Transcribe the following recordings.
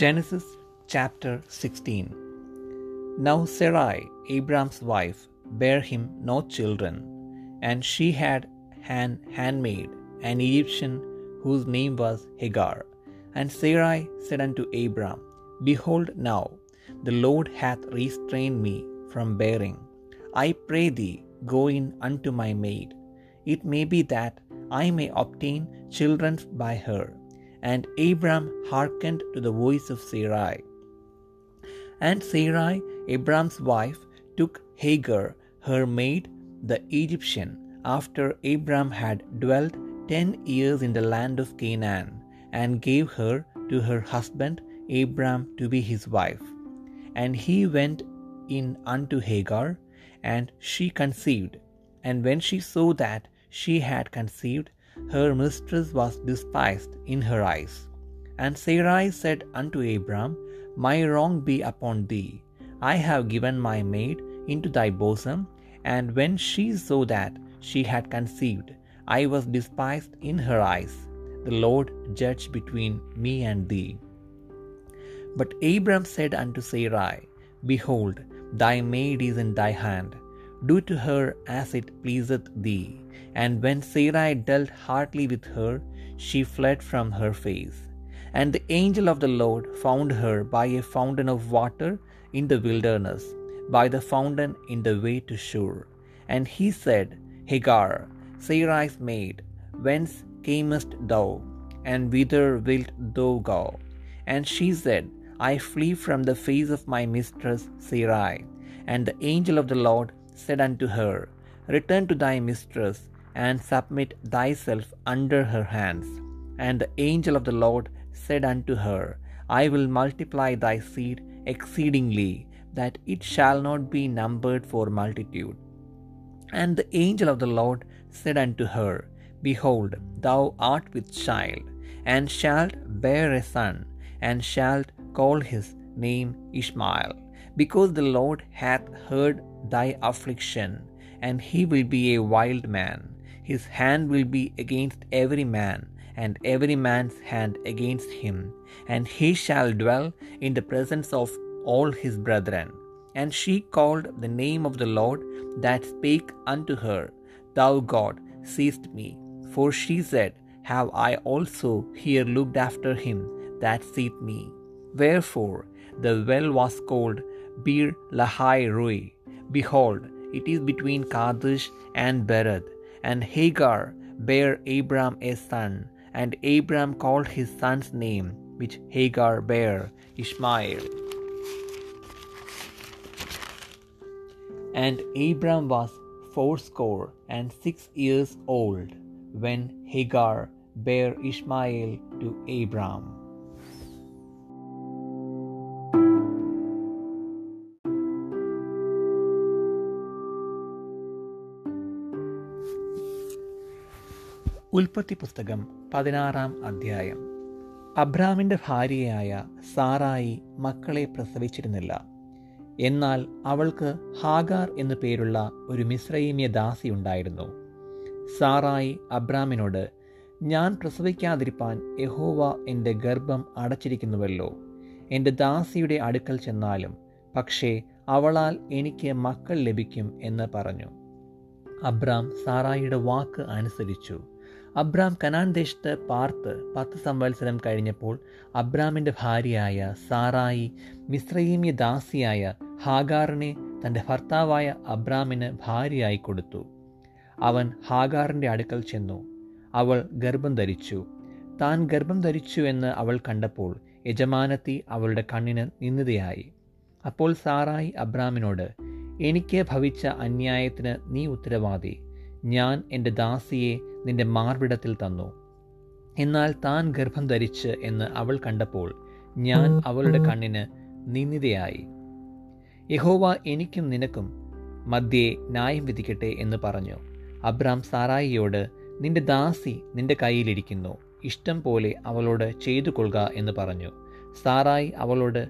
Genesis chapter 16 Now Sarai, Abraham's wife, bare him no children, and she had an handmaid, an Egyptian, whose name was Hagar. And Sarai said unto Abram, Behold, now the Lord hath restrained me from bearing. I pray thee, go in unto my maid. It may be that I may obtain children by her. And Abram hearkened to the voice of Sarai. And Sarai, Abram's wife, took Hagar, her maid, the Egyptian, after Abram had dwelt ten years in the land of Canaan, and gave her to her husband Abram to be his wife. And he went in unto Hagar, and she conceived. And when she saw that she had conceived, her mistress was despised in her eyes. And Sarai said unto Abram, My wrong be upon thee. I have given my maid into thy bosom. And when she saw that she had conceived, I was despised in her eyes. The Lord judge between me and thee. But Abram said unto Sarai, Behold, thy maid is in thy hand. Do to her as it pleaseth thee. And when Sarai dealt hardly with her, she fled from her face. And the angel of the Lord found her by a fountain of water in the wilderness, by the fountain in the way to Shur. And he said, Hagar, Sarai's maid, whence camest thou, and whither wilt thou go? And she said, I flee from the face of my mistress Sarai. And the angel of the Lord said unto her, Return to thy mistress, and submit thyself under her hands. And the angel of the Lord said unto her, I will multiply thy seed exceedingly, that it shall not be numbered for multitude. And the angel of the Lord said unto her, Behold, thou art with child, and shalt bear a son, and shalt call his name Ishmael, because the Lord hath heard thy affliction, and he will be a wild man. His hand will be against every man, and every man's hand against him, and he shall dwell in the presence of all his brethren. And she called the name of the Lord that spake unto her, Thou God seest me. For she said, Have I also here looked after him that seeth me? Wherefore the well was called Beer Lahai Roi. Behold, it is between Kadesh and Bered. And Hagar bare Abram a son, and Abram called his son's name, which Hagar bare, Ishmael. And Abram was fourscore and six years old when Hagar bare Ishmael to Abram. ഉൽപ്പത്തി പുസ്തകം പതിനാറാം അധ്യായം. അബ്രാമിന്റെ ഭാര്യയായ സാറായി മക്കളെ പ്രസവിച്ചിരുന്നില്ല. എന്നാൽ അവൾക്ക് Hagar എന്നു പേരുള്ള ഒരു മിശ്രൈമ്യ ദാസി ഉണ്ടായിരുന്നു. സാറായി അബ്രാമിനോട് ഞാൻ പ്രസവിക്കാതിരിപ്പാൻ യഹോവ എന്റെ ഗർഭം അടച്ചിരിക്കുന്നുവല്ലോ. എന്റെ ദാസിയുടെ അടുക്കൽ ചെന്നാലും പക്ഷേ അവളാൽ എനിക്ക് മക്കൾ ലഭിക്കും എന്ന് പറഞ്ഞു. അബ്രാം സാറായിയുടെ വാക്ക് അനുസരിച്ചു. അബ്രാം കനാൻ ദേശത്ത് പാർത്ത് പത്ത് സംവത്സരം കഴിഞ്ഞപ്പോൾ അബ്രാമിന്റെ ഭാര്യയായ സാറായി മിശ്രയീമ്യ ദാസിയായ ഹാഗാറിനെ തന്റെ ഭർത്താവായ അബ്രാമിന് ഭാര്യയായി കൊടുത്തു. അവൻ ഹാഗാറിന്റെ അടുക്കൽ ചെന്നു. അവൾ ഗർഭം ധരിച്ചു. താൻ ഗർഭം ധരിച്ചു എന്ന് അവൾ കണ്ടപ്പോൾ യജമാനത്തി അവളുടെ കണ്ണിന് നിന്ദിതയായി. അപ്പോൾ സാറായി അബ്രാമിനോട് എനിക്ക് ഭവിച്ച അന്യായത്തിന് നീ ഉത്തരവാദി. ഞാൻ എന്റെ ദാസിയെ നിന്റെ മാർവിടത്തിൽ തന്നു. എന്നാൽ താൻ ഗർഭം ധരിച്ച് എന്ന് അവൾ കണ്ടപ്പോൾ ഞാൻ അവളുടെ കണ്ണിന് നിന്ദിതയായി. യഹോവ എനിക്കും നിനക്കും മധ്യേ ന്യായം വിധിക്കട്ടെ എന്ന് പറഞ്ഞു. അബ്രാം സാറായിയോട് നിന്റെ ദാസി നിന്റെ കയ്യിലിരിക്കുന്നു. ഇഷ്ടം പോലെ അവളോട് ചെയ്തു കൊള്ളുക എന്ന് പറഞ്ഞു. സാറായി അവളോട്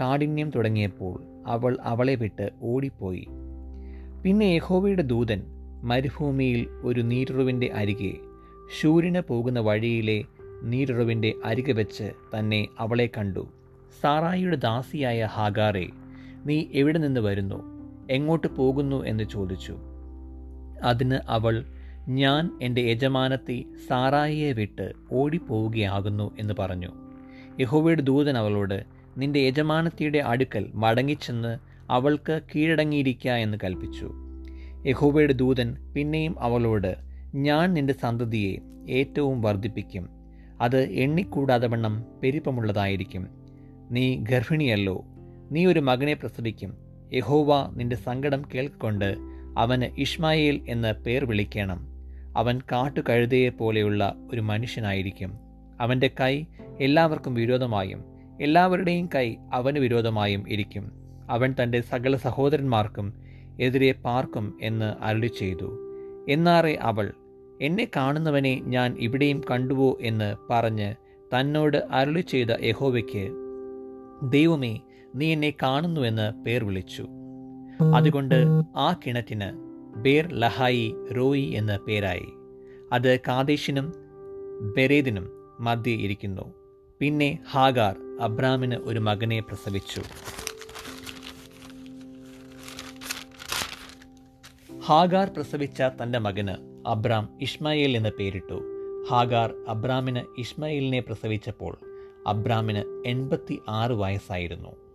കാഠിന്യം തുടങ്ങിയപ്പോൾ അവൾ അവളെ വിട്ട് ഓടിപ്പോയി. പിന്നെ യഹോവയുടെ ദൂതൻ മരുഭൂമിയിൽ ഒരു നീരുറവിന്റെ അരികെ. ശൂര്യന് പോകുന്ന വഴിയിലെ നീരുറവിന്റെ അരികെ വെച്ച് തന്നെ അവളെ കണ്ടു. സാറായിയുടെ ദാസിയായ ഹാഗാറെ നീ എവിടെ നിന്ന് വരുന്നു? എങ്ങോട്ട് പോകുന്നു? എന്ന് ചോദിച്ചു. അതിന് അവൾ ഞാൻ എന്റെ യജമാനത്തെ സാറായിയെ വിട്ട് ഓടിപ്പോവുകയാകുന്നു എന്ന് പറഞ്ഞു. യഹോവയുടെ ദൂതൻ അവളോട് നിന്റെ യജമാനത്തിയുടെ അടുക്കൽ മടങ്ങിച്ചെന്ന് അവൾക്ക് കീഴടങ്ങിയിരിക്കുക എന്ന് കൽപ്പിച്ചു. യഹോവയുടെ ദൂതൻ പിന്നെയും അവളോട് ഞാൻ നിന്റെ സന്തതിയെ ഏറ്റവും വർദ്ധിപ്പിക്കും. അത് എണ്ണിക്കൂടാതെ വണ്ണം പെരുപ്പമുള്ളതായിരിക്കും. നീ ഗർഭിണിയല്ലോ. നീ ഒരു മകനെ പ്രസവിക്കും. യഹോവ നിന്റെ സങ്കടം കേൾക്കൊണ്ട് അവന് ഇഷ്മായേൽ എന്ന് പേർ വിളിക്കണം. അവൻ കാട്ടുകഴുതയെ പോലെയുള്ള ഒരു മനുഷ്യനായിരിക്കും. അവന്റെ കൈ എല്ലാവർക്കും വിരോധമായും എല്ലാവരുടെയും കൈ അവന് വിരോധമായും ഇരിക്കും. അവൻ തന്റെ സകല സഹോദരന്മാർക്കും എതിരെ പാർക്കും എന്ന് അരുളി ചെയ്തു എന്നാറെ അവൾ എന്നെ കാണുന്നവനെ ഞാൻ ഇവിടെയും കണ്ടുവോ എന്ന് പറഞ്ഞ് തന്നോട് അരുളി ചെയ്ത യഹോവയ്ക്ക് ദൈവമേ നീ എന്നെ കാണുന്നുവെന്ന് പേർ വിളിച്ചു. അതുകൊണ്ട് ആ കിണറ്റിന് ബേർ ലഹായി റോയി എന്ന പേരായി. അത് കാദേശിനും ബെരേദിനും മധ്യേ ഇരിക്കുന്നു. പിന്നെ ഹാഗാർ അബ്രാമിന് ഒരു മകനെ പ്രസവിച്ചു. ഹാഗാർ പ്രസവിച്ച തന്റെ മകന് അബ്രാം ഇഷ്മായേൽ എന്ന് പേരിട്ടു. ഹാഗാർ അബ്രാമിന് ഇഷ്മായേലിനെ പ്രസവിച്ചപ്പോൾ അബ്രാമിന് എൺപത്തി ആറ് വയസ്സായിരുന്നു.